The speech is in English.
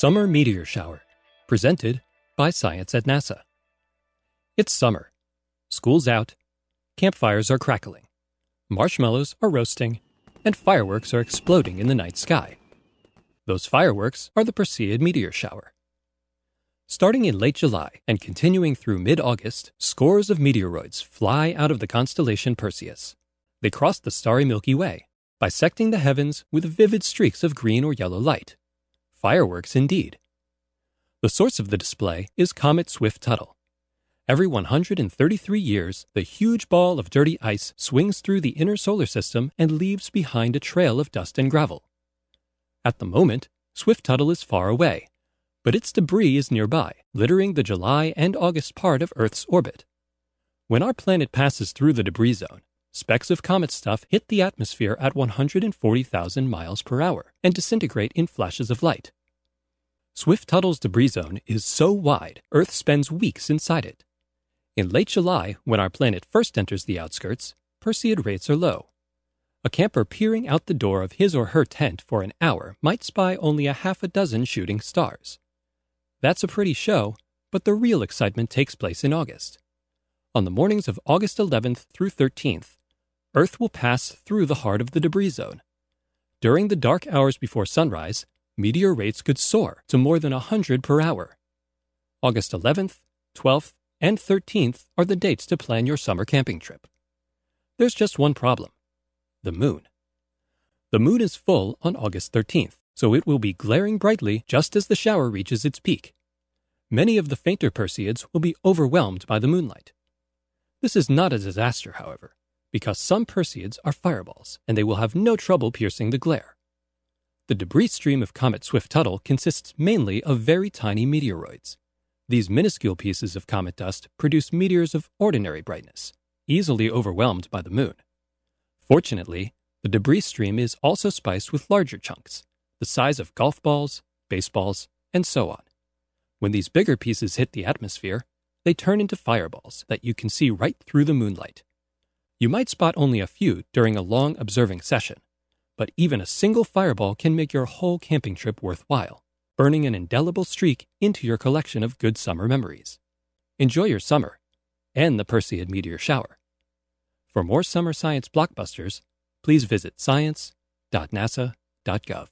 Summer Meteor Shower, presented by Science at NASA. It's summer. School's out, campfires are crackling, marshmallows are roasting, and fireworks are exploding in the night sky. Those fireworks are the Perseid meteor shower. Starting in late July and continuing through mid August, scores of meteoroids fly out of the constellation Perseus. They cross the starry Milky Way, bisecting the heavens with vivid streaks of green or yellow light. Fireworks indeed. The source of the display is Comet Swift Tuttle. Every 133 years, the huge ball of dirty ice swings through the inner solar system and leaves behind a trail of dust and gravel. At the moment, Swift Tuttle is far away, but its debris is nearby, littering the July and August part of Earth's orbit. When our planet passes through the debris zone, specks of comet stuff hit the atmosphere at 140,000 miles per hour and disintegrate in flashes of light. Swift Tuttle's debris zone is so wide, Earth spends weeks inside it. In late July, when our planet first enters the outskirts, Perseid rates are low. A camper peering out the door of his or her tent for an hour might spy only a half a dozen shooting stars. That's a pretty show, but the real excitement takes place in August. On the mornings of August 11th through 13th, Earth will pass through the heart of the debris zone. During the dark hours before sunrise, meteor rates could soar to more than 100 per hour. August 11th, 12th, and 13th are the dates to plan your summer camping trip. There's just one problem the moon. The moon is full on August 13th so it will be glaring brightly just as the shower reaches its peak. Many of the fainter Perseids will be overwhelmed by the moonlight. This is not a disaster, however, because some Perseids are fireballs and they will have no trouble piercing the glare. The debris stream of Comet Swift Tuttle consists mainly of very tiny meteoroids. These minuscule pieces of comet dust produce meteors of ordinary brightness, easily overwhelmed by the moon. Fortunately, the debris stream is also spiced with larger chunks, the size of golf balls, baseballs, and so on. When these bigger pieces hit the atmosphere, they turn into fireballs that you can see right through the moonlight. You might spot only a few during a long observing session, but even a single fireball can make your whole camping trip worthwhile, burning an indelible streak into your collection of good summer memories. Enjoy your summer and the Perseid meteor shower. For more summer science blockbusters, please visit science.nasa.gov.